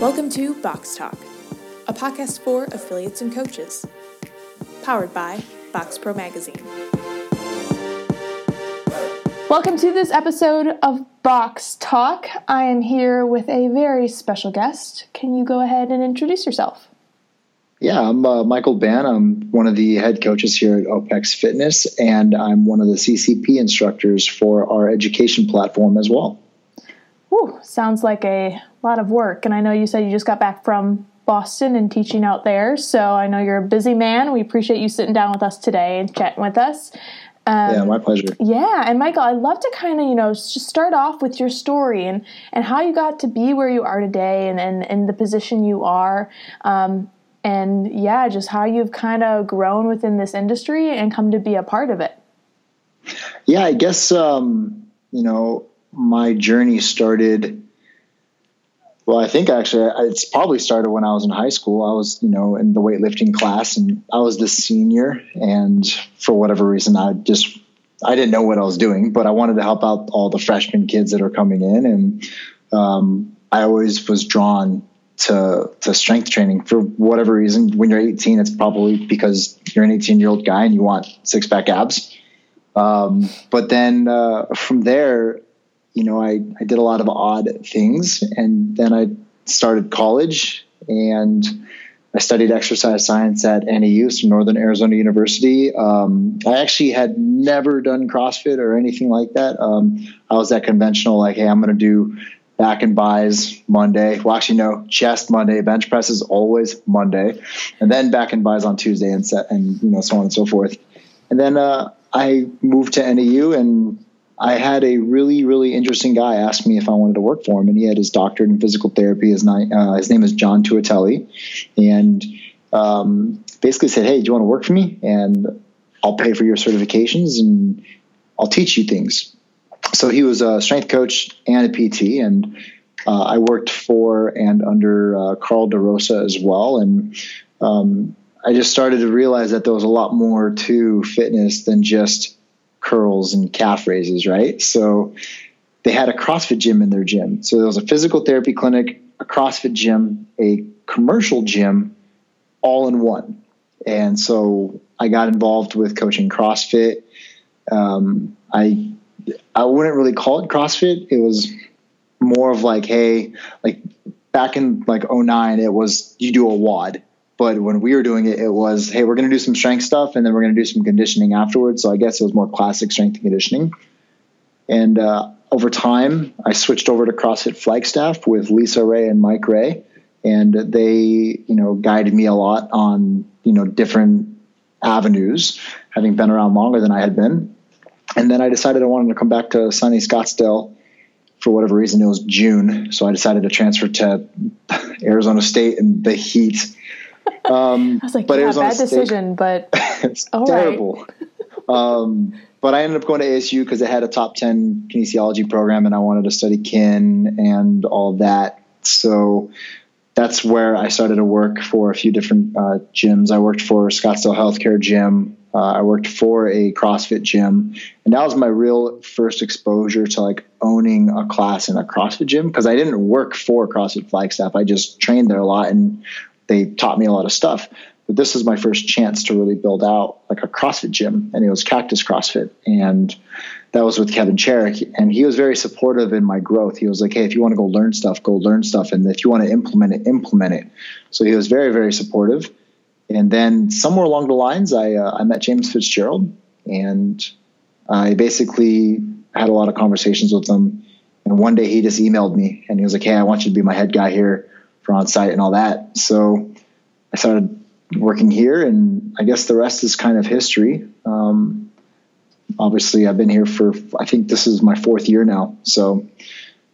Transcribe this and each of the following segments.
Welcome to Box Talk, a podcast for affiliates and coaches, powered by Box Pro Magazine. Welcome to this episode of Box Talk. I am here with a very special guest. Can you go ahead and introduce yourself? Yeah, I'm uh, Michael Ban. I'm one of the head coaches here at OPEX Fitness, and I'm one of the CCP instructors for our education platform as well. Ooh, sounds like a lot of work. And I know you said you just got back from Boston and teaching out there. So I know you're a busy man. We appreciate you sitting down with us today and chatting with us. Um, yeah, my pleasure. Yeah, and Michael, I'd love to kind of you know just start off with your story and and how you got to be where you are today and and, and the position you are. Um, and yeah, just how you've kind of grown within this industry and come to be a part of it. Yeah, I guess um, you know my journey started. Well, I think actually it's probably started when I was in high school. I was, you know, in the weightlifting class, and I was the senior. And for whatever reason, I just I didn't know what I was doing, but I wanted to help out all the freshman kids that are coming in, and um, I always was drawn to to strength training for whatever reason. When you're 18, it's probably because you're an 18 year old guy and you want six pack abs. Um, but then uh, from there, you know, I, I did a lot of odd things. And then I started college and I studied exercise science at NAU, so Northern Arizona University. Um, I actually had never done CrossFit or anything like that. Um, I was that conventional, like, hey, I'm going to do back and buys Monday. Well, actually, no, chest Monday, bench presses always Monday, and then back and buys on Tuesday and set, and you know, so on and so forth. And then uh, I moved to NAU and I had a really, really interesting guy ask me if I wanted to work for him, and he had his doctorate in physical therapy. His, uh, his name is John Tuatelli, and um, basically said, "Hey, do you want to work for me? And I'll pay for your certifications, and I'll teach you things." So he was a strength coach and a PT, and uh, I worked for and under uh, Carl DeRosa as well, and um, I just started to realize that there was a lot more to fitness than just curls and calf raises, right? So they had a CrossFit gym in their gym. So there was a physical therapy clinic, a CrossFit gym, a commercial gym, all in one. And so I got involved with coaching CrossFit. Um, I I wouldn't really call it CrossFit. It was more of like, hey, like back in like 09, it was you do a WOD. But when we were doing it, it was, hey, we're going to do some strength stuff and then we're going to do some conditioning afterwards. So I guess it was more classic strength and conditioning. And uh, over time, I switched over to CrossFit Flagstaff with Lisa Ray and Mike Ray. And they, you know, guided me a lot on, you know, different avenues, having been around longer than I had been. And then I decided I wanted to come back to sunny Scottsdale for whatever reason. It was June. So I decided to transfer to Arizona State and the heat um, I was like, but yeah, it was a bad decision, but it's terrible. um, but I ended up going to ASU because it had a top 10 kinesiology program and I wanted to study kin and all that. So that's where I started to work for a few different uh, gyms. I worked for Scottsdale Healthcare Gym. Uh, I worked for a CrossFit gym, and that was my real first exposure to like owning a class in a CrossFit gym because I didn't work for CrossFit Flagstaff. I just trained there a lot and they taught me a lot of stuff. But this was my first chance to really build out like a CrossFit gym, and it was Cactus CrossFit, and that was with Kevin Cherrick, and he was very supportive in my growth. He was like, "Hey, if you want to go learn stuff, go learn stuff, and if you want to implement it, implement it." So he was very, very supportive. And then somewhere along the lines, I uh, I met James Fitzgerald, and I basically had a lot of conversations with him. And one day he just emailed me, and he was like, "Hey, I want you to be my head guy here." For on site and all that. So I started working here, and I guess the rest is kind of history. Um, obviously, I've been here for I think this is my fourth year now. So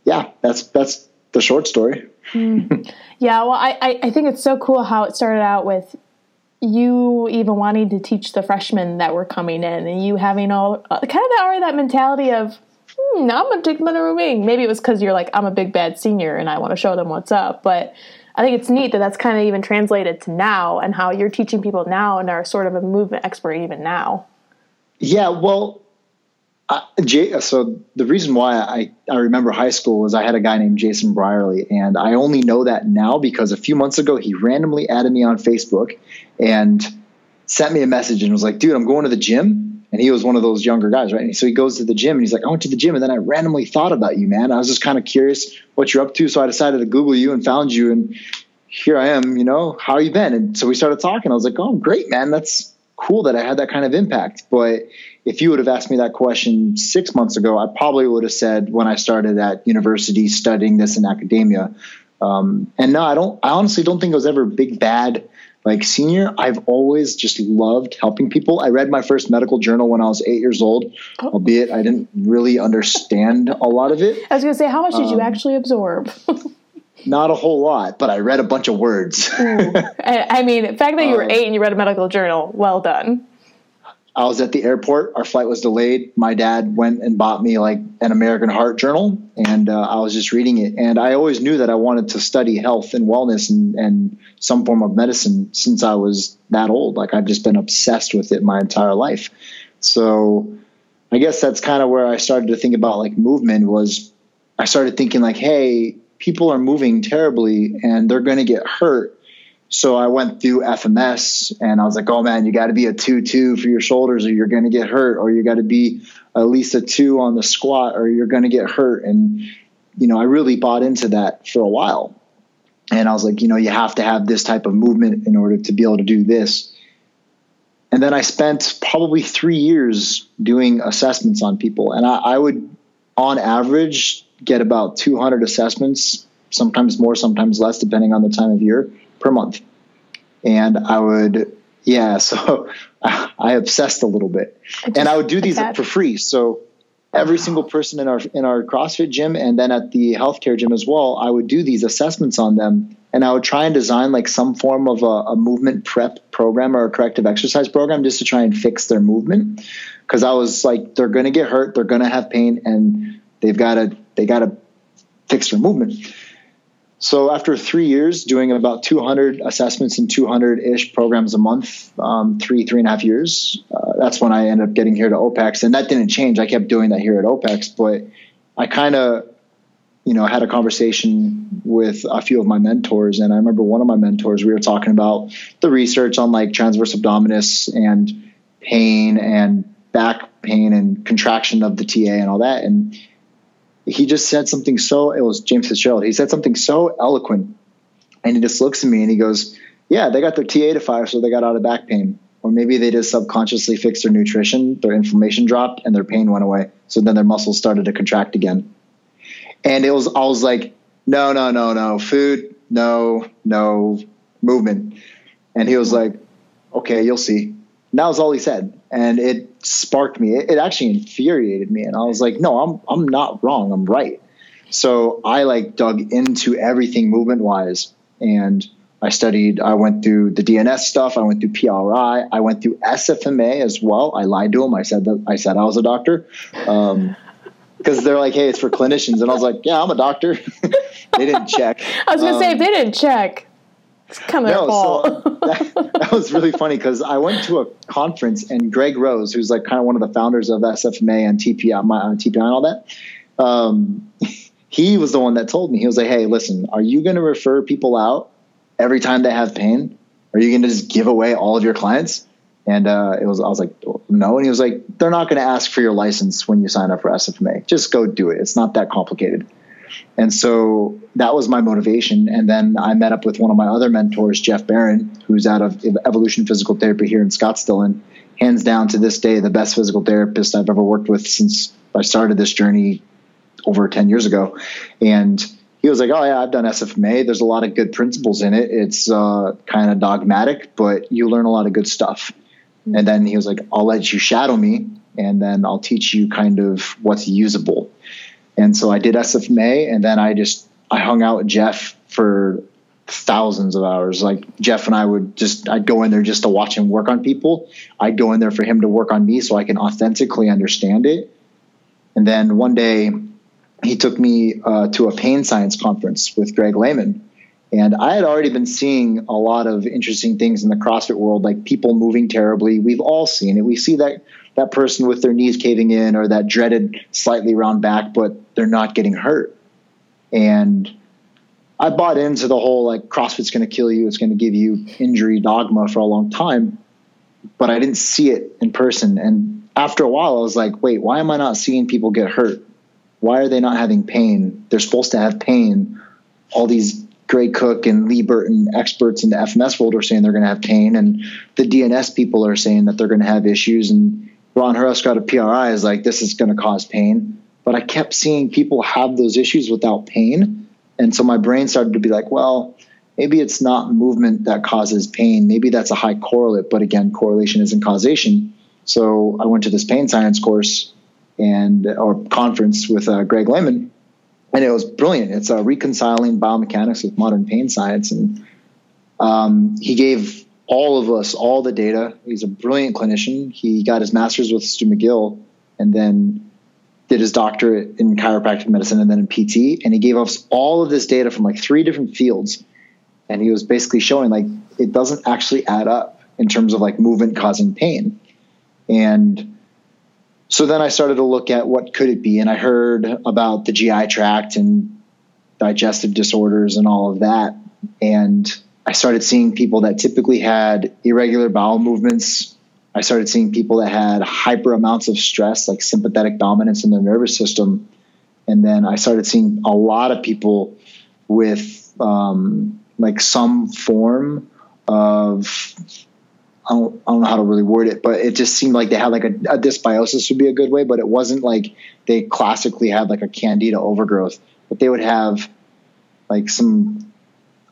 yeah, that's that's the short story. mm. Yeah, well, I, I think it's so cool how it started out with you even wanting to teach the freshmen that were coming in, and you having all uh, kind of that, that mentality of hmm, I'm gonna take them under my wing. Maybe it was because you're like, I'm a big bad senior and I want to show them what's up. But I think it's neat that that's kind of even translated to now and how you're teaching people now and are sort of a movement expert even now. Yeah, well, Uh, Jay, so the reason why I, I remember high school was I had a guy named Jason Brierly, and I only know that now because a few months ago he randomly added me on Facebook and sent me a message and was like, "Dude, I'm going to the gym." And he was one of those younger guys, right? And so he goes to the gym and he's like, "I went to the gym, and then I randomly thought about you, man. I was just kind of curious what you're up to, so I decided to Google you and found you, and here I am. You know, how you been?" And so we started talking. I was like, "Oh, great, man. That's cool that I had that kind of impact." But if you would have asked me that question six months ago, I probably would have said when I started at university studying this in academia. Um, and no, I don't. I honestly don't think it was ever big bad. Like senior, I've always just loved helping people. I read my first medical journal when I was eight years old, oh. albeit I didn't really understand a lot of it. I was going to say, how much did um, you actually absorb? not a whole lot, but I read a bunch of words. I, I, mean, the fact that you were um, eight and you read a medical journal, well done. I was at the airport. Our flight was delayed. My dad went and bought me like an American Heart Journal, and uh, I was just reading it. And I always knew that I wanted to study health and wellness and, and some form of medicine since I was that old. Like I've just been obsessed with it my entire life. So I guess that's kind of where I started to think about like movement. Was I started thinking like, hey, people are moving terribly and they're going to get hurt so I went through FMS and I was like, oh man, you got to be a 2 2 for your shoulders or you're going to get hurt, or you got to be at least a 2 on the squat or you're going to get hurt. And, you know, I really bought into that for a while. And I was like, you know, you have to have this type of movement in order to be able to do this. And then I spent probably three years doing assessments on people. And I, I would, on average, get about 200 assessments, sometimes more, sometimes less, depending on the time of year per month. And I would, yeah, so I obsessed a little bit. And I would do these for free. So every single person in our in our CrossFit gym and then at the healthcare gym as well, I would do these assessments on them and I would try and design like some form of a, a movement prep program or a corrective exercise program just to try and fix their movement. Cause I was like, they're gonna get hurt, they're gonna have pain, and they've gotta they gotta fix their movement. So after three years doing about 200 assessments and 200 ish programs a month, um, three three and a half years, uh, that's when I ended up getting here to OPEX, and that didn't change. I kept doing that here at OPEX, but I kind of, you know, had a conversation with a few of my mentors, and I remember one of my mentors. We were talking about the research on like transverse abdominis and pain and back pain and contraction of the TA and all that, and he just said something so it was James Fitzgerald. He said something so eloquent, and he just looks at me and he goes, "Yeah, they got their TA to fire, so they got out of back pain." Or maybe they just subconsciously fixed their nutrition, their inflammation dropped, and their pain went away. So then their muscles started to contract again. And it was, I was like, no, no, no, no, food, no, no, movement. And he was like, okay, you'll see. And that was all he said and it sparked me. It, it, actually infuriated me, and I was like, "No, I'm I'm not wrong. I'm right." So I like dug into everything movement wise, and I studied. I went through the DNS stuff. I went through PRI. I went through SFMA as well. I lied to them. I said that I said I was a doctor. Um, because they're like, "Hey, it's for clinicians," and I was like, "Yeah, I'm a doctor." they didn't check. I was gonna um, say if they didn't check, it's kind of no. So that, that, was really funny because I went to a conference and Greg Rose, who's like kind of one of the founders of SFMA and TPI, my, uh, TPI and all that, um, he was the one that told me. He was like, "Hey, listen, are you going to refer people out every time they have pain? Are you going to just give away all of your clients?" And uh, it was, I was like, "No." And he was like, "They're not going to ask for your license when you sign up for SFMA. Just go do it. It's not that complicated." And so that was my motivation. And then I met up with one of my other mentors, Jeff Barron, who's out of Evolution Physical Therapy here in Scottsdale. And hands down to this day, the best physical therapist I've ever worked with since I started this journey over 10 years ago. And he was like, Oh, yeah, I've done SFMA. There's a lot of good principles in it. It's uh, kind of dogmatic, but you learn a lot of good stuff. And then he was like, I'll let you shadow me, and then I'll teach you kind of what's usable. And so I did SFMA and then I just, I hung out with Jeff for thousands of hours. Like Jeff and I would just, I'd go in there just to watch him work on people. I'd go in there for him to work on me so I can authentically understand it. And then one day he took me uh, to a pain science conference with Greg Lehman. And I had already been seeing a lot of interesting things in the CrossFit world, like people moving terribly. We've all seen it. We see that that person with their knees caving in or that dreaded slightly round back, but they're not getting hurt. And I bought into the whole like CrossFit's going to kill you, it's going to give you injury dogma for a long time, but I didn't see it in person. And after a while, I was like, wait, why am I not seeing people get hurt? Why are they not having pain? They're supposed to have pain. All these Gray Cook and Lee Burton experts in the FMS world are saying they're going to have pain, and the DNS people are saying that they're going to have issues. And Ron Hruska of PRI is like, this is going to cause pain. But I kept seeing people have those issues without pain. And so my brain started to be like, well, maybe it's not movement that causes pain. Maybe that's a high correlate. But again, correlation isn't causation. So I went to this pain science course and or conference with uh, Greg Lehman and it was brilliant. It's uh, reconciling biomechanics with modern pain science, and um, he gave all of us all the data. He's a brilliant clinician. He got his master's with Stu McGill, and then did his doctorate in chiropractic medicine, and then in PT. And he gave us all of this data from like three different fields, and he was basically showing like it doesn't actually add up in terms of like movement causing pain, and so then I started to look at what could it be, and I heard about the GI tract and digestive disorders and all of that, and I started seeing people that typically had irregular bowel movements. I started seeing people that had hyper amounts of stress, like sympathetic dominance in their nervous system, and then I started seeing a lot of people with um, like some form of I don't, I don't know how to really word it, but it just seemed like they had like a, a dysbiosis would be a good way, but it wasn't like they classically had like a candida overgrowth, but they would have like some,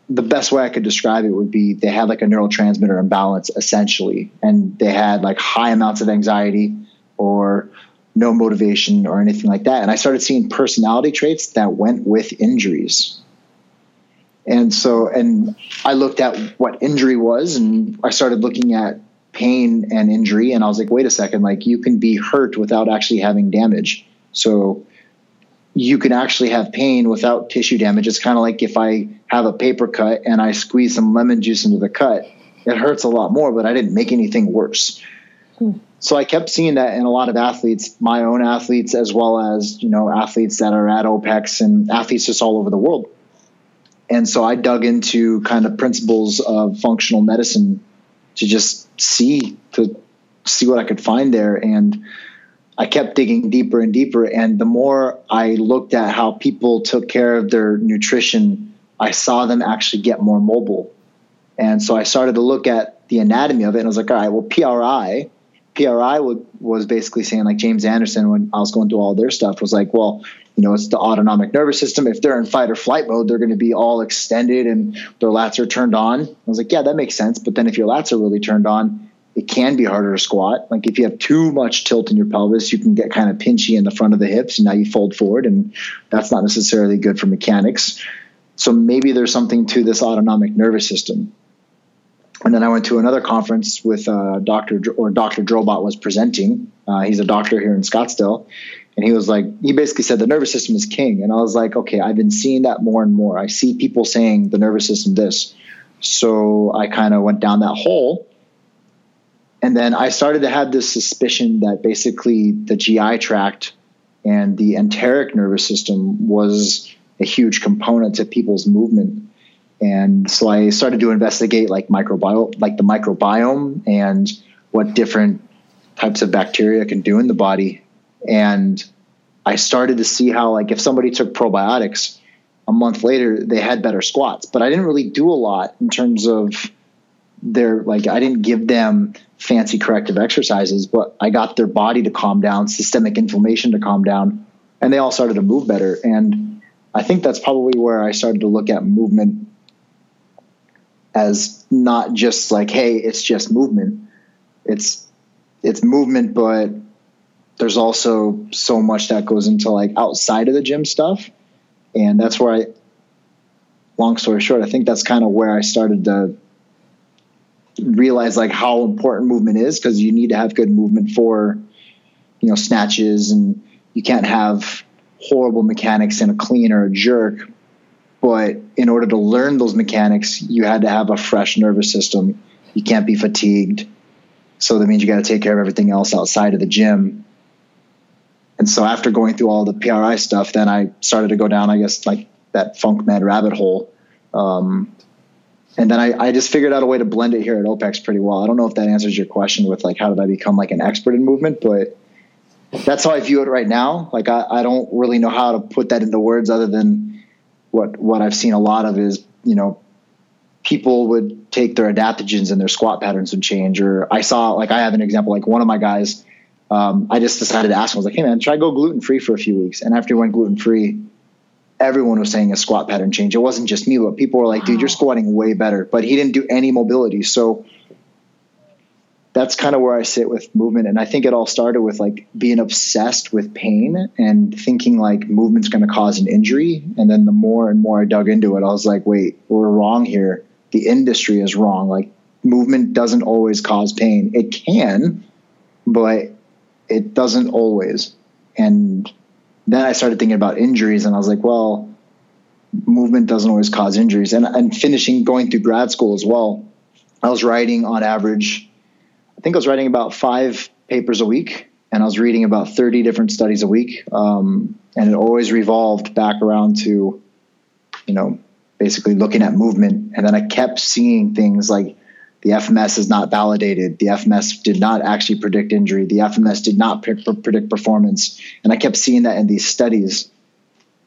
the best way I could describe it would be they had like a neurotransmitter imbalance essentially, and they had like high amounts of anxiety or no motivation or anything like that. And I started seeing personality traits that went with injuries. And so, and I looked at what injury was and I started looking at pain and injury. And I was like, wait a second, like you can be hurt without actually having damage. So you can actually have pain without tissue damage. It's kind of like if I have a paper cut and I squeeze some lemon juice into the cut, it hurts a lot more, but I didn't make anything worse. Hmm. So I kept seeing that in a lot of athletes, my own athletes, as well as, you know, athletes that are at OPEX and athletes just all over the world and so I dug into kind of principles of functional medicine to just see to see what I could find there and I kept digging deeper and deeper and the more I looked at how people took care of their nutrition I saw them actually get more mobile and so I started to look at the anatomy of it and I was like all right well PRI PRI would, was basically saying like James Anderson when I was going through all their stuff was like well you know, it's the autonomic nervous system. If they're in fight or flight mode, they're going to be all extended and their lats are turned on. I was like, yeah, that makes sense. But then if your lats are really turned on, it can be harder to squat. Like if you have too much tilt in your pelvis, you can get kind of pinchy in the front of the hips and now you fold forward and that's not necessarily good for mechanics. So maybe there's something to this autonomic nervous system. And then I went to another conference with uh, Dr. or Dr. Drobot was presenting. Uh, he's a doctor here in Scottsdale and he was like, he basically said the nervous system is king. And I was like, okay, I've been seeing that more and more. I see people saying the nervous system this. So I kind of went down that hole. And then I started to have this suspicion that basically the GI tract and the enteric nervous system was a huge component to people's movement. And so I started to investigate like microbiome, like the microbiome and what different types of bacteria can do in the body and I started to see how, like, if somebody took probiotics a month later, they had better squats. But I didn't really do a lot in terms of their, like, I didn't give them fancy corrective exercises, but I got their body to calm down, systemic inflammation to calm down, and they all started to move better. And I think that's probably where I started to look at movement as not just like, hey, it's just movement. It's it's movement, but there's also so much that goes into like outside of the gym stuff. And that's where I, long story short, I think that's kind of where I started to realize like how important movement is because you need to have good movement for, you know, snatches and you can't have horrible mechanics in a clean or a jerk. But in order to learn those mechanics, you had to have a fresh nervous system. You can't be fatigued So that means you got to take care of everything else outside of the gym. And so after going through all the PRI stuff, then I started to go down, I guess, like that func med rabbit hole. Um, and then I, I just figured out a way to blend it here at OPEX pretty well. I don't know if that answers your question with like how did I become like an expert in movement, but that's how I view it right now. Like I, I don't really know how to put that into words other than what what I've seen a lot of is, you know, people would take their adaptogens and their squat patterns would change. Or I saw like I have an example, like one of my guys, um, I just decided to ask him, I was like, hey man, try go gluten free for a few weeks. And after he went gluten free, everyone was saying a squat pattern change. It wasn't just me, but people were like, dude, you're squatting way better. But he didn't do any mobility. So that's kind of where I sit with movement. And I think it all started with like being obsessed with pain and thinking like movement's going to cause an injury. And then the more and more I dug into it, I was like, wait, we're wrong here. The industry is wrong. Like movement doesn't always cause pain. It can, but it doesn't always. And then I started thinking about injuries and I was like, well, movement doesn't always cause injuries. And, and finishing going through grad school as well, I was writing on average I think I was writing about five papers a week, and I was reading about 30 different studies a week. Um, and it always revolved back around to, you know, basically looking at movement. And then I kept seeing things like the FMS is not validated. The FMS did not actually predict injury. The FMS did not predict performance. And I kept seeing that in these studies.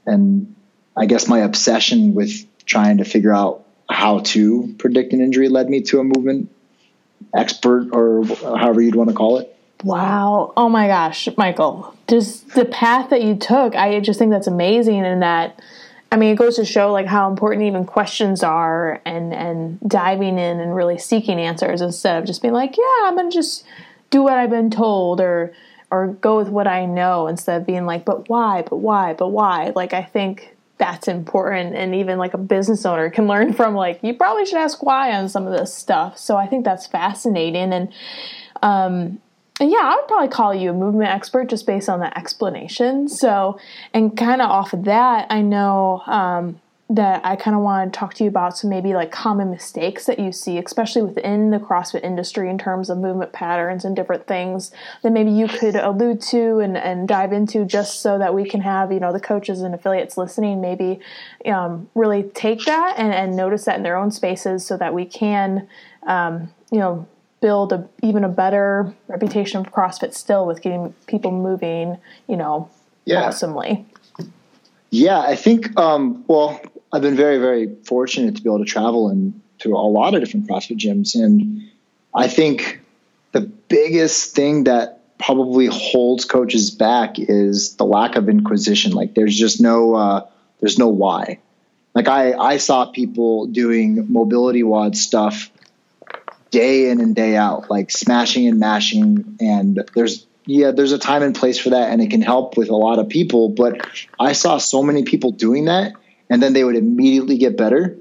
And I guess my obsession with trying to figure out how to predict an injury led me to a movement expert or however you'd want to call it. Wow. Oh my gosh, Michael. Just the path that you took, I just think that's amazing and that I mean, it goes to show like how important even questions are and and diving in and really seeking answers instead of just being like, yeah, I'm to just do what I've been told or or go with what I know instead of being like, but why? But why? But why? Like I think that's important and even like a business owner can learn from like you probably should ask why on some of this stuff so i think that's fascinating and um yeah i would probably call you a movement expert just based on that explanation. So and kind of off of that i know um that I kind of want to talk to you about some maybe like common mistakes that you see, especially within the CrossFit industry in terms of movement patterns and different things that maybe you could allude to and, and dive into just so that we can have, you know, the coaches and affiliates listening maybe um, really take that and, and notice that in their own spaces so that we can, um, you know, build a, even a better reputation of CrossFit still with getting people moving, you know, yeah. awesomely. Yeah, I think, um, well, I've been very, very fortunate to be able to travel and to a lot of different CrossFit gyms. And I think the biggest thing that probably holds coaches back is the lack of inquisition. Like there's just no, uh, there's no why. Like I, I saw people doing mobility WOD stuff day in and day out, like smashing and mashing. And there's, yeah, there's a time and place for that and it can help with a lot of people. But I saw so many people doing that and then they would immediately get better.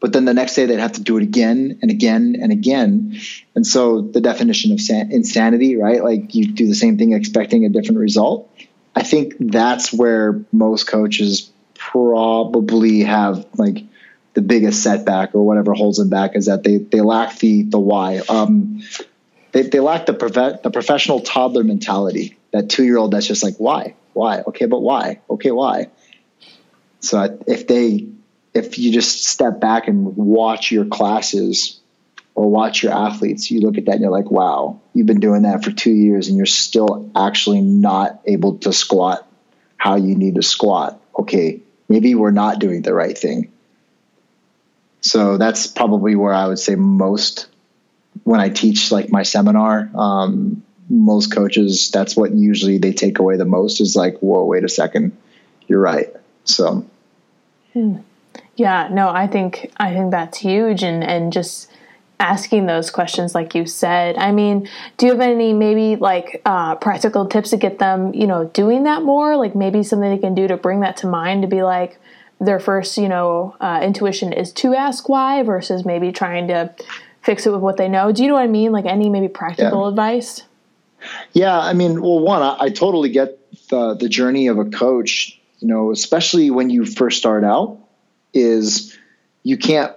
But then the next day they'd have to do it again and again and again. And so the definition of insanity, right? Like you do the same thing expecting a different result. I think that's where most coaches probably have like the biggest setback or whatever holds them back is that they, they lack the, the why. Um, they, they lack the, prof- the professional toddler mentality, that two year old that's just like, why? Why? Okay, but why? Okay, why? So if they, if you just step back and watch your classes or watch your athletes, you look at that and you're like, wow, you've been doing that for two years and you're still actually not able to squat how you need to squat. Okay, maybe we're not doing the right thing. So that's probably where I would say most when I teach like my seminar. Um, most coaches, that's what usually they take away the most is like, whoa, wait a second, you're right. So, hmm. yeah, no, I think I think that's huge, and and just asking those questions like you said i mean do you have any maybe like uh, practical tips to get them you know doing that more like maybe something they can do to bring that to mind to be like their first you know uh, intuition is to ask why versus maybe trying to fix it with what they know do you know what i mean like any maybe practical yeah. advice yeah i mean well one I, I totally get the the journey of a coach you know, especially when you first start out, is you can't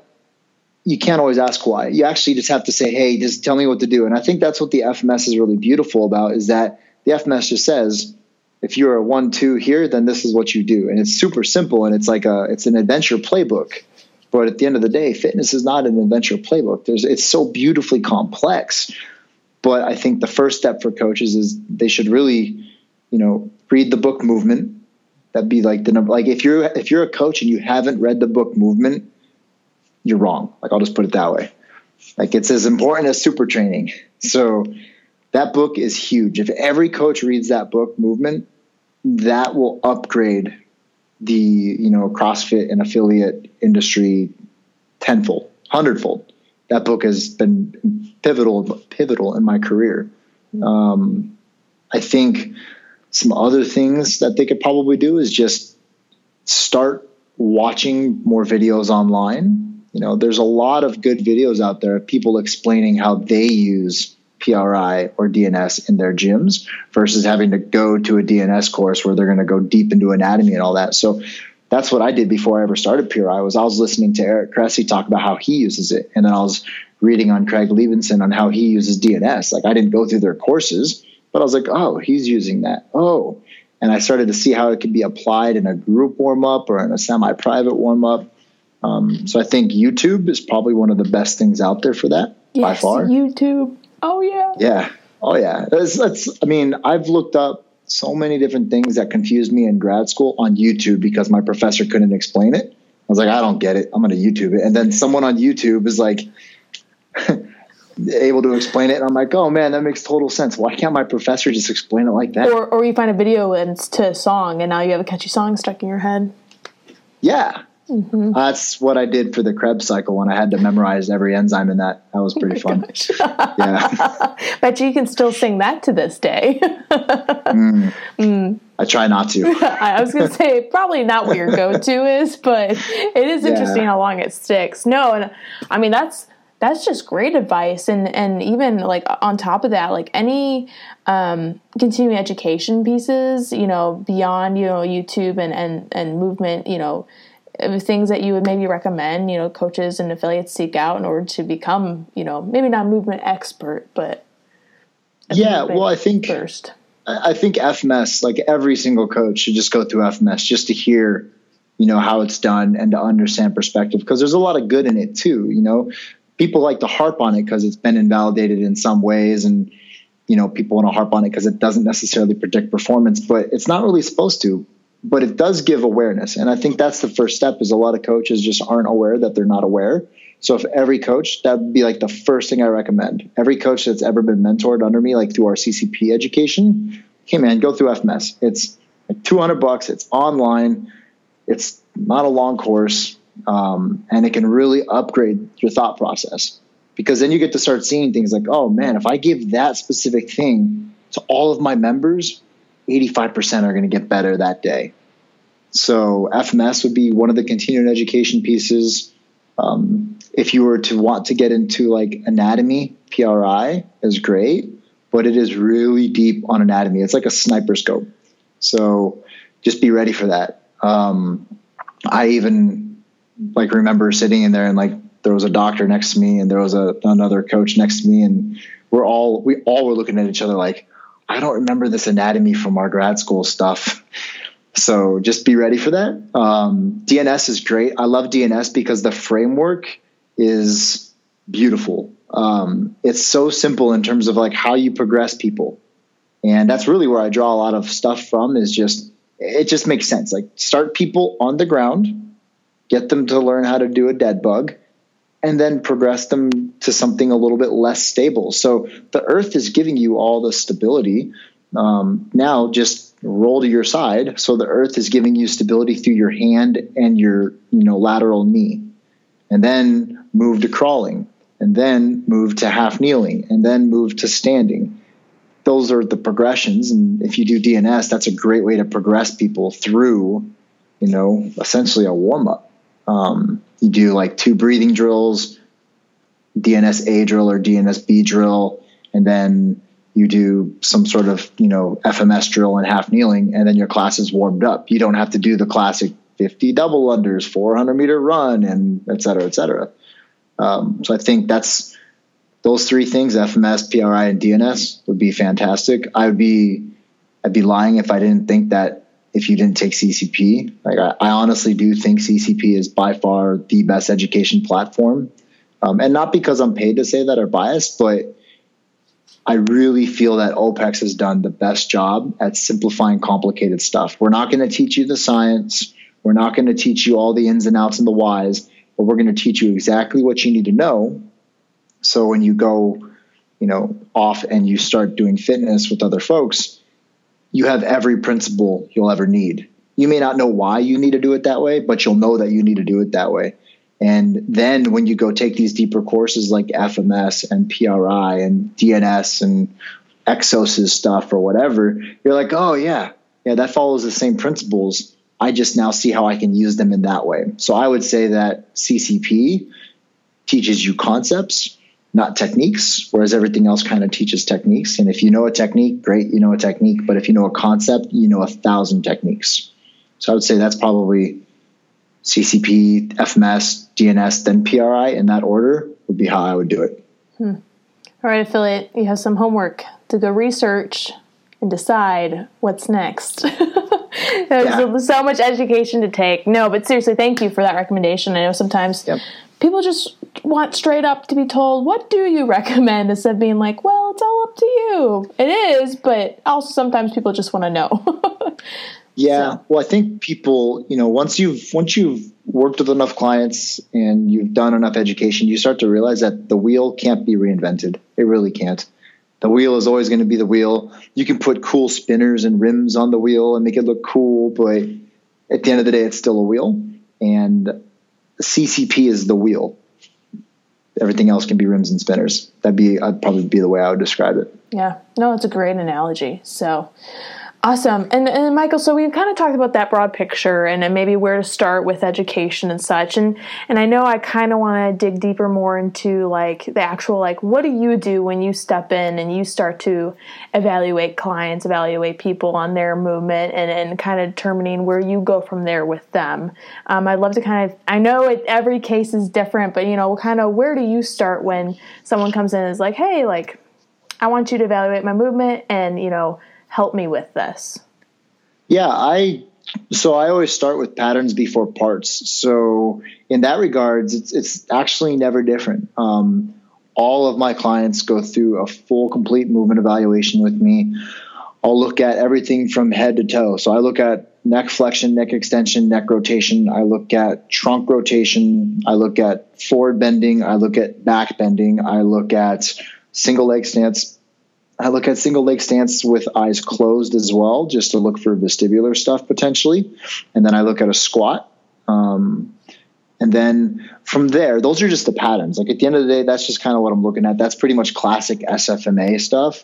you can't always ask why. You actually just have to say, "Hey, just tell me what to do." And I think that's what the FMS is really beautiful about is that the FMS just says, if you're a one two here, then this is what you do, and it's super simple and it's like a it's an adventure playbook. But at the end of the day, fitness is not an adventure playbook. There's it's so beautifully complex. But I think the first step for coaches is they should really, you know, read the book Movement. That'd be like the number. Like if you're if you're a coach and you haven't read the book Movement, you're wrong. Like I'll just put it that way. Like it's as important as super training. So that book is huge. If every coach reads that book Movement, that will upgrade the you know CrossFit and affiliate industry tenfold, hundredfold. That book has been pivotal pivotal in my career. Um, I think some other things that they could probably do is just start watching more videos online. You know, there's a lot of good videos out there of people explaining how they use PRI or DNS in their gyms versus having to go to a DNS course where they're going to go deep into anatomy and all that. So that's what I did before I ever started PRI was I was listening to Eric Cressey talk about how he uses it. And then I was reading on Craig Liebenson on how he uses DNS. Like I didn't go through their courses, but I was like, oh, he's using that. Oh. And I started to see how it could be applied in a group warm up or in a semi private warm up. Um, so I think YouTube is probably one of the best things out there for that yes, by far. YouTube. Oh yeah. Yeah. Oh yeah. That's, that's. I mean, I've looked up so many different things that confused me in grad school on YouTube because my professor couldn't explain it. I was like, I don't get it. I'm going to YouTube it. And then someone on YouTube is like able to explain it. And I'm like, oh man, that makes total sense. Why can't my professor just explain it like that? Or, or you find a video and it's to a song and now you have a catchy song stuck in your head. Yeah. Mm-hmm. That's what I did for the Krebs cycle when I had to memorize every enzyme in that. That was pretty oh fun. yeah. Bet you can still sing that to this day. mm. Mm. I try not to. I was going to say probably not what your go-to is, but it is interesting yeah. how long it sticks. No, and I mean that's that's just great advice and and even like on top of that like any um, continuing education pieces you know beyond you know youtube and and and movement you know things that you would maybe recommend you know coaches and affiliates seek out in order to become you know maybe not movement expert but yeah well i think first. I think fms like every single coach should just go through fms just to hear you know how it's done and to understand perspective because there's a lot of good in it too you know? People like to harp on it because it's been invalidated in some ways and you know people want to harp on it because it doesn't necessarily predict performance but it's not really supposed to but it does give awareness. And I think that's the first step is a lot of coaches just aren't aware that they're not aware. So if every coach, that would be like the first thing I recommend. Every coach that's ever been mentored under me, like through our CCP education, hey man, go through FMS. It's like 200 bucks. It's online. It's not a long course. Um, and it can really upgrade your thought process because then you get to start seeing things like, oh man, if I give that specific thing to all of my members, 85% are going to get better that day. So FMS would be one of the continuing education pieces. Um, if you were to want to get into like anatomy, PRI is great, but it is really deep on anatomy. It's like a sniper scope. So just be ready for that. Um, I even like remember sitting in there and like there was a doctor next to me and there was a, another coach next to me and we're all we all were looking at each other like I don't remember this anatomy from our grad school stuff. So just be ready for that. Um, DNS is great. I love DNS because the framework is beautiful. Um, it's so simple in terms of like how you progress people. And that's really where I draw a lot of stuff from is just, it just makes sense. Like start people on the ground, get them to learn how to do a dead bug, and then progress them to something a little bit less stable. So the earth is giving you all the stability. Um, now just roll to your side. So the earth is giving you stability through your hand and your you know lateral knee, and then move to crawling, and then move to half kneeling, and then move to standing. Those are the progressions, and if you do DNS, that's a great way to progress people through, you know, essentially a warm up. Um, you do like two breathing drills, DNS A drill or DNS B drill, and then you do some sort of you know FMS drill and half kneeling, and then your class is warmed up. You don't have to do the classic 50 double unders, 400 meter run, and et cetera, et cetera. Um, so I think that's those three things: FMS, PRI, and DNS would be fantastic. I would be I'd be lying if I didn't think that if you didn't take CCP. Like I, I honestly do think CCP is by far the best education platform, um, and not because I'm paid to say that or biased, but I really feel that OPEX has done the best job at simplifying complicated stuff. We're not going to teach you the science. We're not going to teach you all the ins and outs and the whys, but we're going to teach you exactly what you need to know. So when you go, you know, off and you start doing fitness with other folks, you have every principle you'll ever need. You may not know why you need to do it that way, but you'll know that you need to do it that way. And then when you go take these deeper courses like FMS and PRI and DNS and Exos's stuff or whatever, you're like, oh yeah, yeah, that follows the same principles. I just now see how I can use them in that way. So I would say that CCP teaches you concepts not techniques, whereas everything else kind of teaches techniques. And if you know a technique, great, you know a technique. But if you know a concept, you know a thousand techniques. So I would say that's probably CCP, FMS, DNS, then PRI in that order would be how I would do it. Hmm. All right, affiliate, you have some homework to go research and decide what's next. There's yeah. so much education to take. No, but seriously, thank you for that recommendation. I know sometimes yep. people just want straight up to be told, what do you recommend instead of being like, well, it's all up to you. It is, but also sometimes people just want to know. yeah. So. Well, I think people, you know, once you've, once you've worked with enough clients and you've done enough education, you start to realize that the wheel can't be reinvented. It really can't. The wheel is always going to be the wheel. You can put cool spinners and rims on the wheel and make it look cool, but at the end of the day, it's still a wheel. And CCP is the wheel everything else can be rims and spinners. That'd be I'd probably be the way I would describe it. Yeah, no, it's a great analogy. So, Awesome. And, and Michael, so we've kind of talked about that broad picture and maybe where to start with education and such. And and I know I kind of want to dig deeper more into like the actual like what do you do when you step in and you start to evaluate clients, evaluate people on their movement and, and kind of determining where you go from there with them. Um, I'd love to kind of I know it, every case is different, but you know, kind of where do you start when someone comes in and is like, hey, like I want you to evaluate my movement and you know help me with this? Yeah, I so I always start with patterns before parts. So in that regards, it's it's actually never different. Um, all of my clients go through a full, complete movement evaluation with me. I'll look at everything from head to toe. So I look at neck flexion, neck extension, neck rotation. I look at trunk rotation. I look at forward bending. I look at back bending. I look at single leg stance, I look at single leg stance with eyes closed as well, just to look for vestibular stuff potentially. And then I look at a squat. Um, and then from there, those are just the patterns. Like at the end of the day, that's just kind of what I'm looking at. That's pretty much classic SFMA stuff.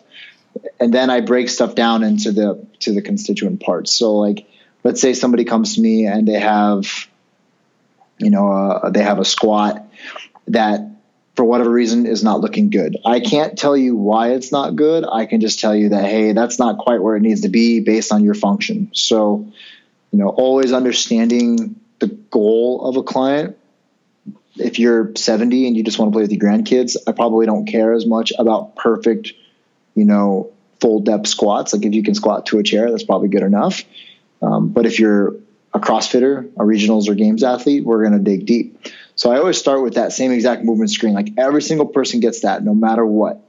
And then I break stuff down into the to the constituent parts. So like, let's say somebody comes to me and they have, you know, uh, they have a squat that for whatever reason is not looking good. I can't tell you why it's not good. I can just tell you that hey, that's not quite where it needs to be based on your function. So, you know, always understanding the goal of a client. If you're 70 and you just want to play with your grandkids, I probably don't care as much about perfect, you know, full depth squats. Like if you can squat to a chair, that's probably good enough. Um, but if you're a CrossFitter, a regionals or games athlete, we're going to dig deep. So I always start with that same exact movement screen. Like every single person gets that no matter what.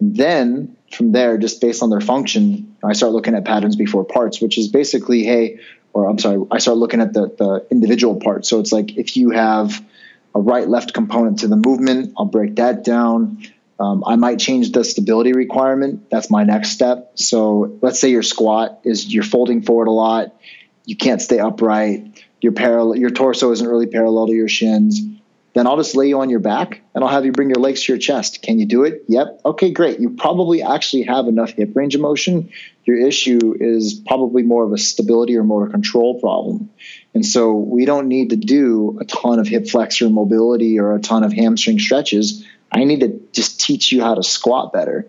then from there, just based on their function, I start looking at patterns before parts, which is basically, hey, or I'm sorry, I start looking at the, the individual parts. So it's like if you have a right left component to the movement, I'll break that down. Um, I might change the stability requirement. That's my next step. So let's say your squat is you're folding forward a lot, you can't stay upright your parallel your torso isn't really parallel to your shins then I'll just lay you on your back and I'll have you bring your legs to your chest. Can you do it? Yep. Okay, great. You probably actually have enough hip range of motion. Your issue is probably more of a stability or motor control problem. And so we don't need to do a ton of hip flexor mobility or a ton of hamstring stretches. I need to just teach you how to squat better.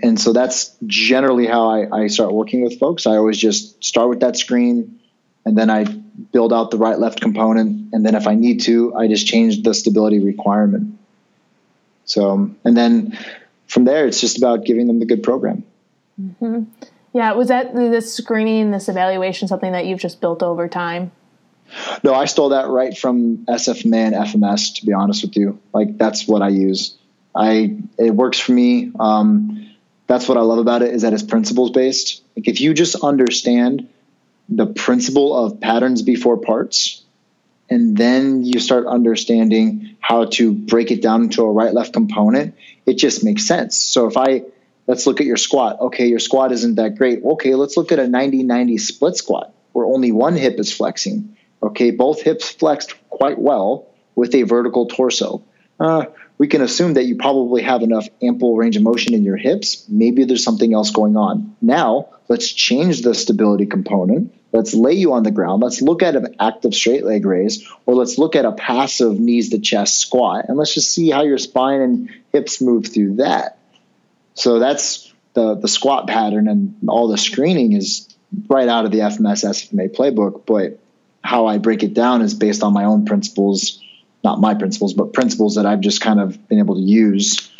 And so that's generally how I, I start working with folks. I always just start with that screen, and then I build out the right left component. And then if I need to, I just change the stability requirement. So, and then from there, it's just about giving them the good program. Mm-hmm. Yeah, was that this screening, this evaluation, something that you've just built over time? No, I stole that right from SFMA and FMS. To be honest with you, like that's what I use. I it works for me. Um, that's what I love about it is that it's principles based. Like if you just understand the principle of patterns before parts, and then you start understanding how to break it down into a right left component, it just makes sense. So if I let's look at your squat. Okay, your squat isn't that great. Okay, let's look at a 90 90 split squat where only one hip is flexing. Okay, both hips flexed quite well with a vertical torso. Uh, we can assume that you probably have enough ample range of motion in your hips. Maybe there's something else going on. Now, let's change the stability component. Let's lay you on the ground. Let's look at an active straight leg raise, or let's look at a passive knees to chest squat, and let's just see how your spine and hips move through that. So that's the the squat pattern, and all the screening is right out of the FMS SFMA playbook. But how I break it down is based on my own principles, not my principles, but principles that I've just kind of been able to use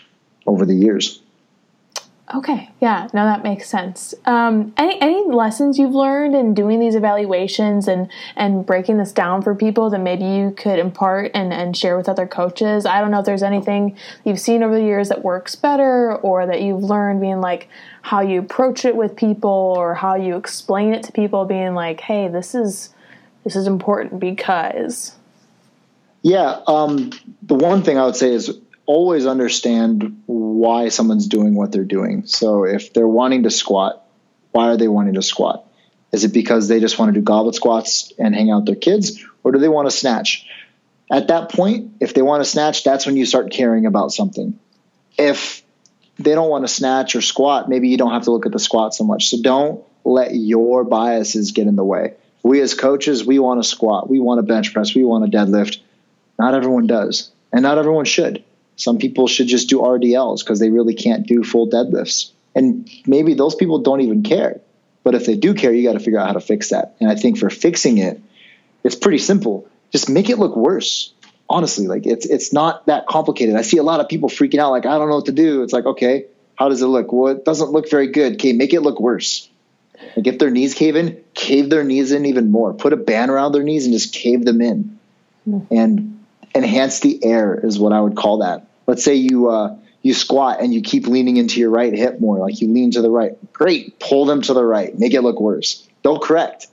over the years. Okay, yeah, no, that makes sense. Um, any any lessons you've learned in doing these evaluations and and breaking this down for people that maybe you could impart and and share with other coaches? I don't know if there's anything you've seen over the years that works better, or that you've learned being like how you approach it with people, or how you explain it to people, being like, hey, this is this is important because. Yeah, um, the one thing I would say is always understand why someone's doing what they're doing. So if they're wanting to squat, why are they wanting to squat? Is it because they just want to do goblet squats and hang out their kids, or do they want to snatch? At that point, if they want to snatch, that's when you start caring about something. If they don't want to snatch or squat, maybe you don't have to look at the squat so much. So don't let your biases get in the way. We as coaches, we want to squat, we want to bench press, we want to deadlift. Not everyone does, and not everyone should. Some people should just do RDLs because they really can't do full deadlifts. And maybe those people don't even care. But if they do care, you got to figure out how to fix that. And I think for fixing it, it's pretty simple. Just make it look worse. Honestly, like it's it's not that complicated. I see a lot of people freaking out like I don't know what to do. It's like, okay, how does it look? Well, it doesn't look very good. Okay, make it look worse. Like if their knees cave in, cave their knees in even more. Put a band around their knees and just cave them in. Mm. And enhance the error is what I would call that let's say you uh, you squat and you keep leaning into your right hip more, like you lean to the right. Great, pull them to the right, make it look worse. They'll correct.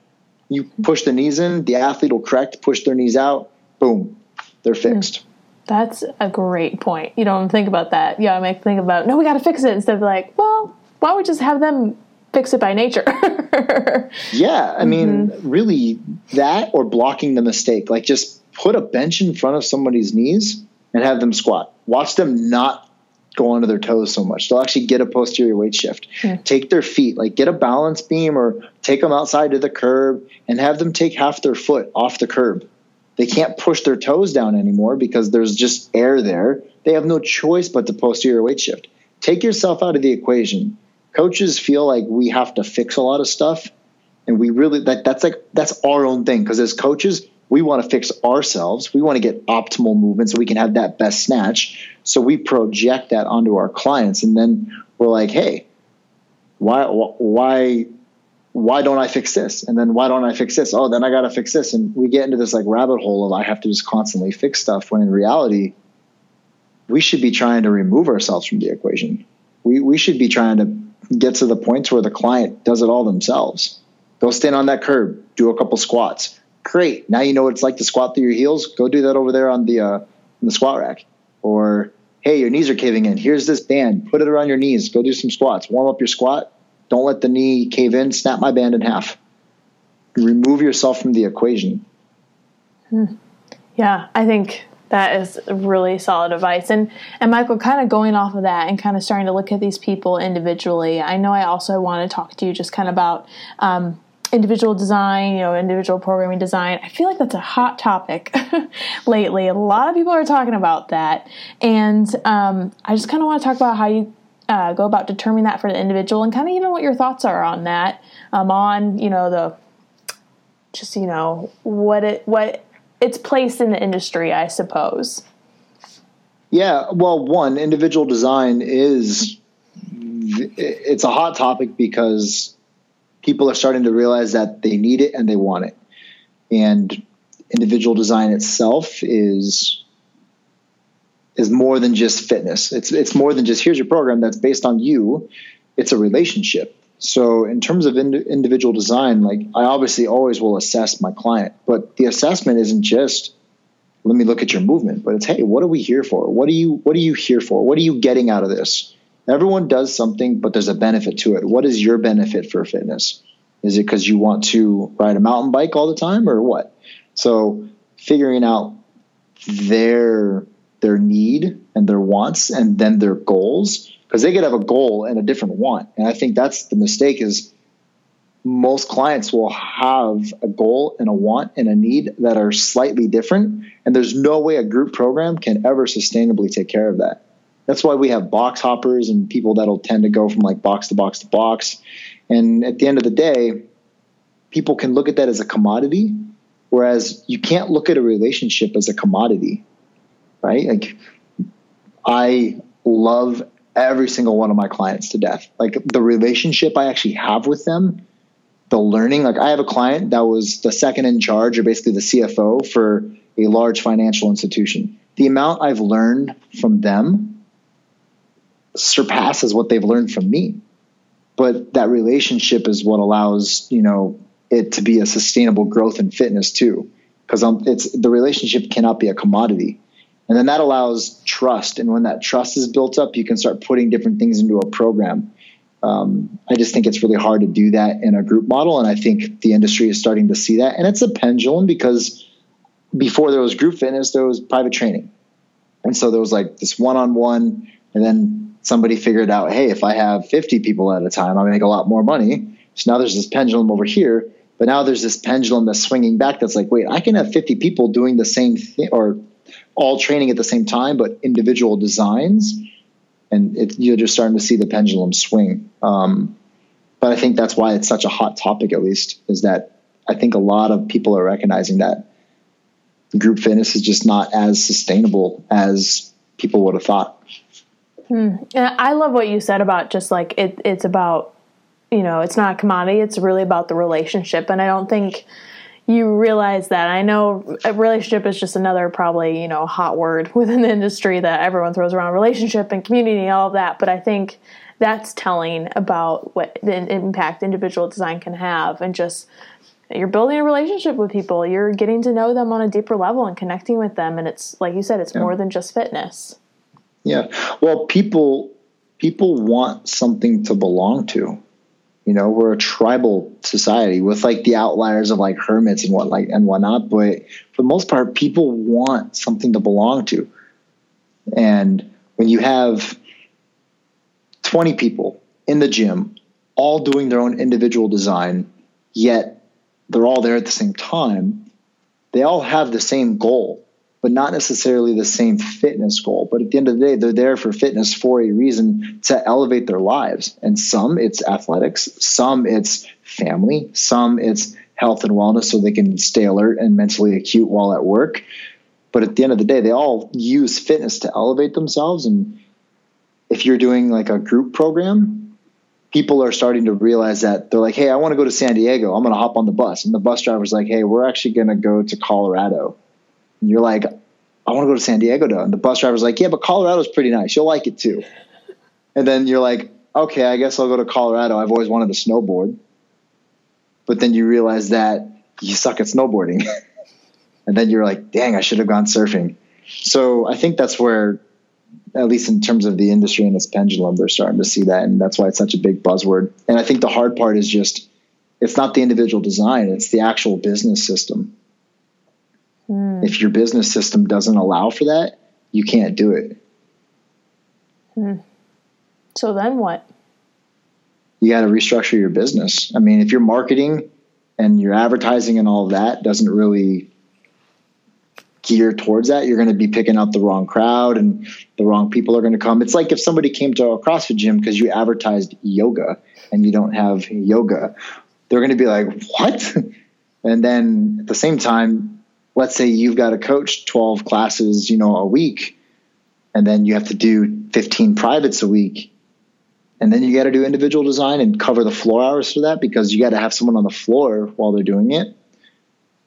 You push the knees in, the athlete will correct, push their knees out, boom, they're hmm. fixed. That's a great point. You don't think about that. Yeah, I make think about no, we got to fix it instead of like, well, why don't we just have them fix it by nature? yeah, I mean, mm-hmm. really, that or blocking the mistake. Like, just put a bench in front of somebody's knees and have them squat. Watch them not go onto their toes so much. They'll actually get a posterior weight shift. Hmm. Take their feet, like get a balance beam or take them outside to the curb and have them take half their foot off the curb. They can't push their toes down anymore because there's just air there. They have no choice but to posterior weight shift. Take yourself out of the equation. Coaches feel like we have to fix a lot of stuff and we really that that's like that's our own thing because as coaches we want to fix ourselves. We want to get optimal movement so we can have that best snatch. So we project that onto our clients, and then we're like, "Hey, why, why, why don't I fix this? And then why don't I fix this? Oh, then I got to fix this." And we get into this like rabbit hole of I have to just constantly fix stuff. When in reality, we should be trying to remove ourselves from the equation. We we should be trying to get to the point where the client does it all themselves. Go stand on that curb, do a couple squats Great. Now you know what it's like to squat through your heels. Go do that over there on the uh, the squat rack. Or hey, your knees are caving in. Here's this band. Put it around your knees. Go do some squats. Warm up your squat. Don't let the knee cave in. Snap my band in half. Remove yourself from the equation. Hmm. Yeah, I think that is really solid advice. And and Michael, kind of going off of that and kind of starting to look at these people individually. I know I also want to talk to you just kind of about um, individual design, you know, individual programming design. I feel like that's a hot topic lately. A lot of people are talking about that. And um, I just kind of want to talk about how you uh, go about determining that for the individual and kind of even what your thoughts are on that, um, on, you know, the just you know what it what its place in the industry, I suppose. Yeah, well, one individual design is it's a hot topic because people are starting to realize that they need it and they want it. And individual design itself is is more than just fitness. It's it's more than just here's your program that's based on you. It's a relationship. So in terms of ind- individual design, like I obviously always will assess my client, but the assessment isn't just let me look at your movement, but it's hey, what are we here for? What are you what are you here for? What are you getting out of this? Everyone does something, but there's a benefit to it. What is your benefit for fitness? Is it because you want to ride a mountain bike all the time or what? So figuring out their their need and their wants and then their goals because they could have a goal and a different want. And I think that's the mistake is most clients will have a goal and a want and a need that are slightly different. And there's no way a group program can ever sustainably take care of that. That's why we have box hoppers and people that'll tend to go from like box to box to box. And at the end of the day, people can look at that as a commodity, whereas you can't look at a relationship as a commodity, right? Like, I love every single one of my clients to death. Like, the relationship I actually have with them, the learning. Like, I have a client that was the second in charge, or basically the CFO for a large financial institution. The amount I've learned from them surpasses what they've learned from me. But that relationship is what allows, you know, it to be a sustainable growth in fitness too. Because um, it's the relationship cannot be a commodity. And then that allows trust. And when that trust is built up, you can start putting different things into a program. Um, I just think it's really hard to do that in a group model. And I think the industry is starting to see that. And it's a pendulum because before there was group fitness, there was private training. And so there was like this one on one, and then somebody figured out, hey, if I have 50 people at a time, I make a lot more money. So now there's this pendulum over here, but now there's this pendulum that's swinging back that's like, wait, I can have 50 people doing the same thing or all training at the same time, but individual designs. And it, you're just starting to see the pendulum swing. Um, but I think that's why it's such a hot topic, at least, is that I think a lot of people are recognizing that group fitness is just not as sustainable as people would have thought. Hmm. I love what you said about just like it, it's about, you know, it's not a commodity. It's really about the relationship. And I don't think you realize that. I know a relationship is just another probably, you know, hot word within the industry that everyone throws around relationship and community, all of that. But I think that's telling about what the impact individual design can have and just you're building a relationship with people you're getting to know them on a deeper level and connecting with them and it's like you said it's yeah. more than just fitness yeah. Well, people people want something to belong to. You know, we're a tribal society with like the outliers of like hermits and what like and whatnot, but for the most part, people want something to belong to. And when you have 20 people in the gym, all doing their own individual design, yet they're all there at the same time, they all have the same goal but not necessarily the same fitness goal. But at the end of the day, they're there for fitness for a reason to elevate their lives. And some it's athletics, some it's family, some it's health and wellness so they can stay alert and mentally acute while at work. But at the end of the day, they all use fitness to elevate themselves. And if you're doing like a group program, people are starting to realize that they're like, hey, I want to go to San Diego. I'm going to hop on the bus. And the bus driver's like, hey, we're actually going to go to Colorado and you're like, I want to go to San Diego though. And the bus driver's like, yeah, but Colorado's pretty nice. You'll like it too. And then you're like, okay, I guess I'll go to Colorado. I've always wanted to snowboard. But then you realize that you suck at snowboarding. and then you're like, dang, I should have gone surfing. So I think that's where, at least in terms of the industry and its pendulum, they're starting to see that. And that's why it's such a big buzzword. And I think the hard part is just, it's not the individual design, it's the actual business system. Mm. If your business system doesn't allow for that, you can't do it. Mm. So then what? You got to restructure your business. I mean, if your marketing and your advertising and all of that doesn't really gear towards that, you're going to be picking out the wrong crowd and the wrong people are going to come. It's like if somebody came to a CrossFit gym because you advertised yoga and you don't have yoga, they're going to be like, what? And then at the same time, let's say you've got to coach 12 classes, you know, a week, and then you have to do 15 privates a week. And then you got to do individual design and cover the floor hours for that because you got to have someone on the floor while they're doing it.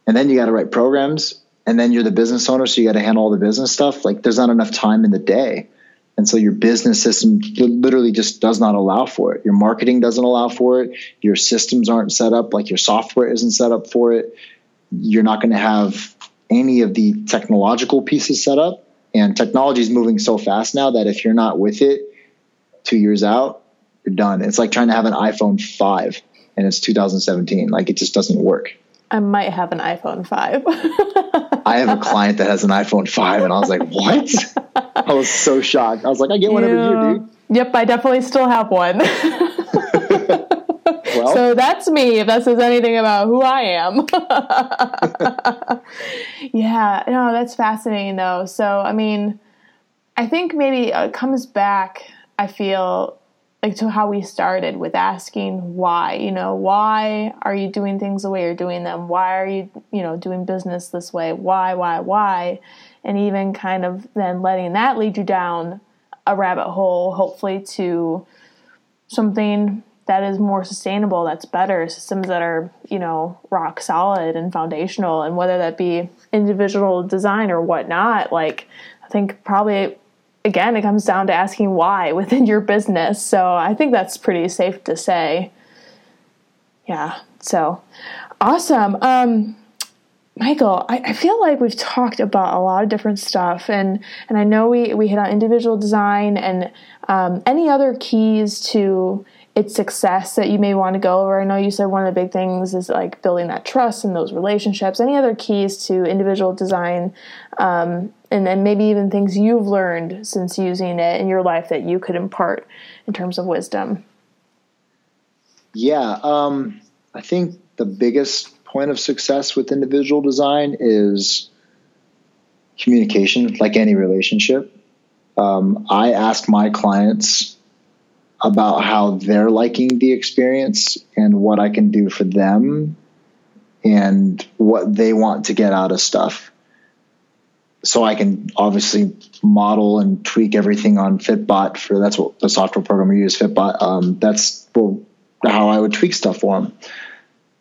And then you got to write programs. And then you're the business owner, so you got to handle all the business stuff. Like there's not enough time in the day. And so your business system literally just does not allow for it. Your marketing doesn't allow for it. Your systems aren't set up, like your software isn't set up for it. You're not going to have any of the technological pieces set up. And technology is moving so fast now that if you're not with it two years out, you're done. It's like trying to have an iPhone 5 and it's 2017. Like it just doesn't work. I might have an iPhone 5. I have a client that has an iPhone 5, and I was like, what? I was so shocked. I was like, I get one yeah. every year, dude. Yep, I definitely still have one. so that's me, if that says anything about who I am. yeah, no, that's fascinating, though. So, I mean, I think maybe it comes back, I feel, like to how we started with asking why you know why are you doing things the way you're doing them why are you you know doing business this way why why why and even kind of then letting that lead you down a rabbit hole hopefully to something that is more sustainable that's better systems that are you know rock solid and foundational and whether that be individual design or whatnot like i think probably again, it comes down to asking why within your business. So I think that's pretty safe to say. Yeah. So awesome. Um, Michael, I, I, feel like we've talked about a lot of different stuff, and and I know we we hit on individual design and um, any other keys to its success that you may want to go over. I know you said one of the big things is like building that trust and those relationships. Any other keys to individual design um, and then maybe even things you've learned since using it in your life that you could impart in terms of wisdom yeah um, i think the biggest point of success with individual design is communication like any relationship um, i ask my clients about how they're liking the experience and what i can do for them and what they want to get out of stuff so I can obviously model and tweak everything on Fitbot for that's what the software program we use Fitbot. Um, that's well, how I would tweak stuff for them.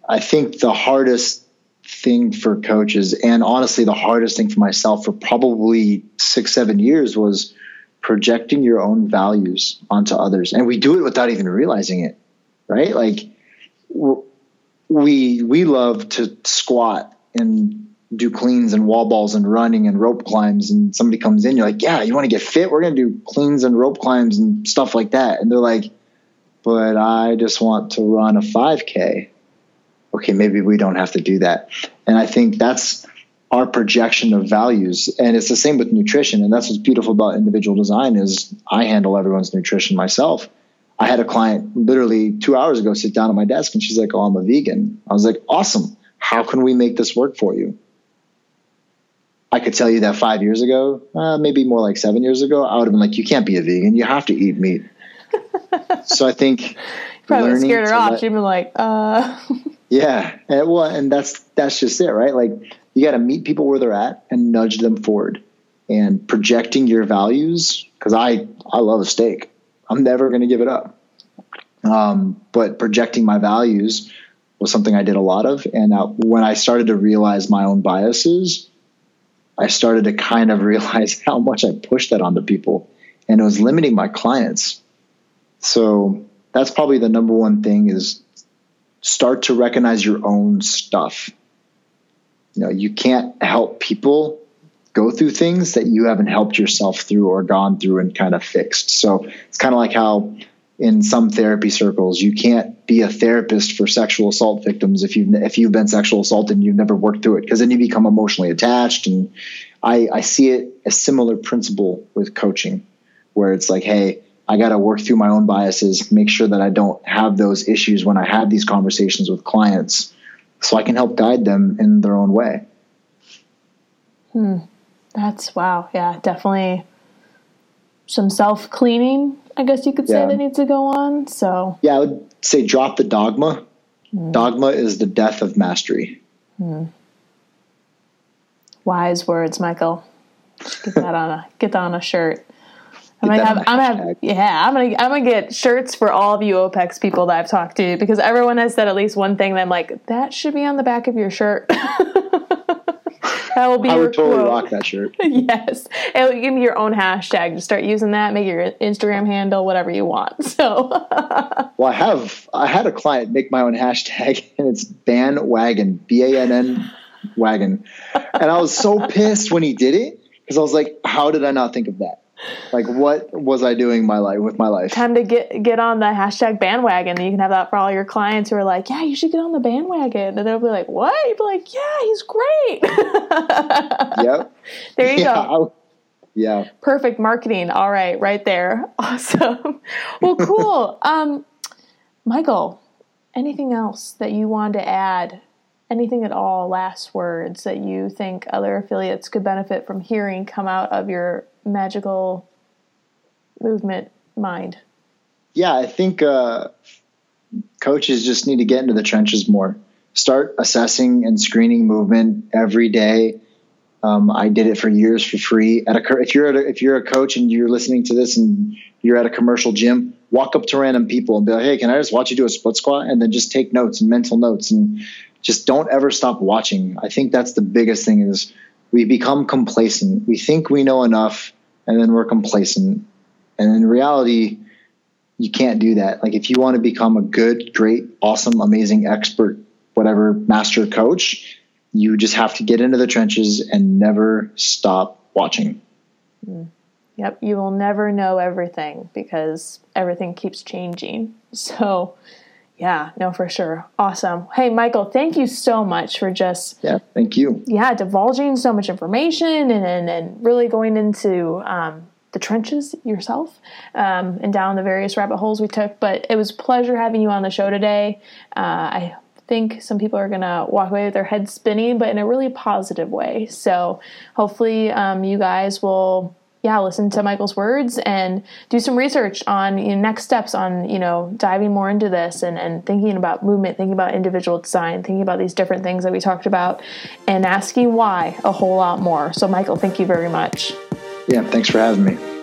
I think the hardest thing for coaches, and honestly, the hardest thing for myself for probably six, seven years was projecting your own values onto others, and we do it without even realizing it, right? Like we we love to squat and do cleans and wall balls and running and rope climbs. And somebody comes in you're like yeah you want to get fit? We're going to do cleans and rope climbs and stuff like that. And they're like but i just want to run a 5k okay maybe we don't have to do that. And i think that's our projection of values and it's the same with nutrition and that's what's beautiful about individual design is i handle everyone's nutrition myself i had a client literally two hours ago sit down at my desk and she's like oh i'm a vegan i was like awesome how can we make this work for you I could tell you that five years ago, uh, maybe more like seven years ago, I would have been like, you can't be a vegan. You have to eat meat. so I think probably scared her off. Let, She'd been like, uh. yeah. And, well, and that's, that's just it, right? Like you got to meet people where they're at and nudge them forward and projecting your values. Cause I, I love a steak. I'm never going to give it up. Um, but projecting my values was something I did a lot of. And uh, when I started to realize my own biases, I started to kind of realize how much I pushed that onto people and it was limiting my clients. So that's probably the number one thing is start to recognize your own stuff. You know, you can't help people go through things that you haven't helped yourself through or gone through and kind of fixed. So it's kind of like how in some therapy circles. You can't be a therapist for sexual assault victims if you've if you've been sexual assaulted and you've never worked through it because then you become emotionally attached. And I, I see it a similar principle with coaching, where it's like, hey, I got to work through my own biases, make sure that I don't have those issues when I have these conversations with clients, so I can help guide them in their own way. Hmm. That's wow. Yeah, definitely some self cleaning I guess you could say yeah. that needs to go on. So yeah, I would say drop the dogma. Mm. Dogma is the death of mastery. Wise words, Michael. Get that on a get that on a shirt. I'm gonna have, I'm gonna have, yeah, I'm gonna, I'm gonna get shirts for all of you OPEX people that I've talked to because everyone has said at least one thing that I'm like, that should be on the back of your shirt. that will be I would totally quote. rock that shirt. yes, and give me your own hashtag. Just start using that. Make your Instagram handle whatever you want. So Well, I have I had a client make my own hashtag, and it's bandwagon, B A N N wagon, and I was so pissed when he did it because I was like, how did I not think of that? Like, what was I doing my life with my life? time to get get on the hashtag bandwagon. You can have that for all your clients who are like, yeah, you should get on the bandwagon, and they'll be like, what? You'd be like, yeah, he's great. Yep. there you yeah. go. I- yeah. Perfect marketing. All right, right there. Awesome. Well, cool. um, Michael, anything else that you want to add? Anything at all? Last words that you think other affiliates could benefit from hearing come out of your magical movement mind? Yeah, I think uh, coaches just need to get into the trenches more. Start assessing and screening movement every day. Um, I did it for years for free. At a, if you're a, if you're a coach and you're listening to this and you're at a commercial gym, walk up to random people and be like, "Hey, can I just watch you do a split squat?" And then just take notes and mental notes and just don't ever stop watching. I think that's the biggest thing is we become complacent. We think we know enough, and then we're complacent. And in reality, you can't do that. Like if you want to become a good, great, awesome, amazing expert, whatever master coach, you just have to get into the trenches and never stop watching. Mm. Yep, you will never know everything because everything keeps changing. So, yeah, no, for sure. Awesome. Hey, Michael, thank you so much for just, Yeah, thank you. yeah, divulging so much information and, and, and really going into um, the trenches yourself um, and down the various rabbit holes we took. But it was a pleasure having you on the show today. Uh, I think some people are going to walk away with their heads spinning, but in a really positive way. So hopefully um, you guys will yeah, listen to Michael's words and do some research on you know, next steps on, you know, diving more into this and, and thinking about movement, thinking about individual design, thinking about these different things that we talked about and asking why a whole lot more. So, Michael, thank you very much. Yeah, thanks for having me.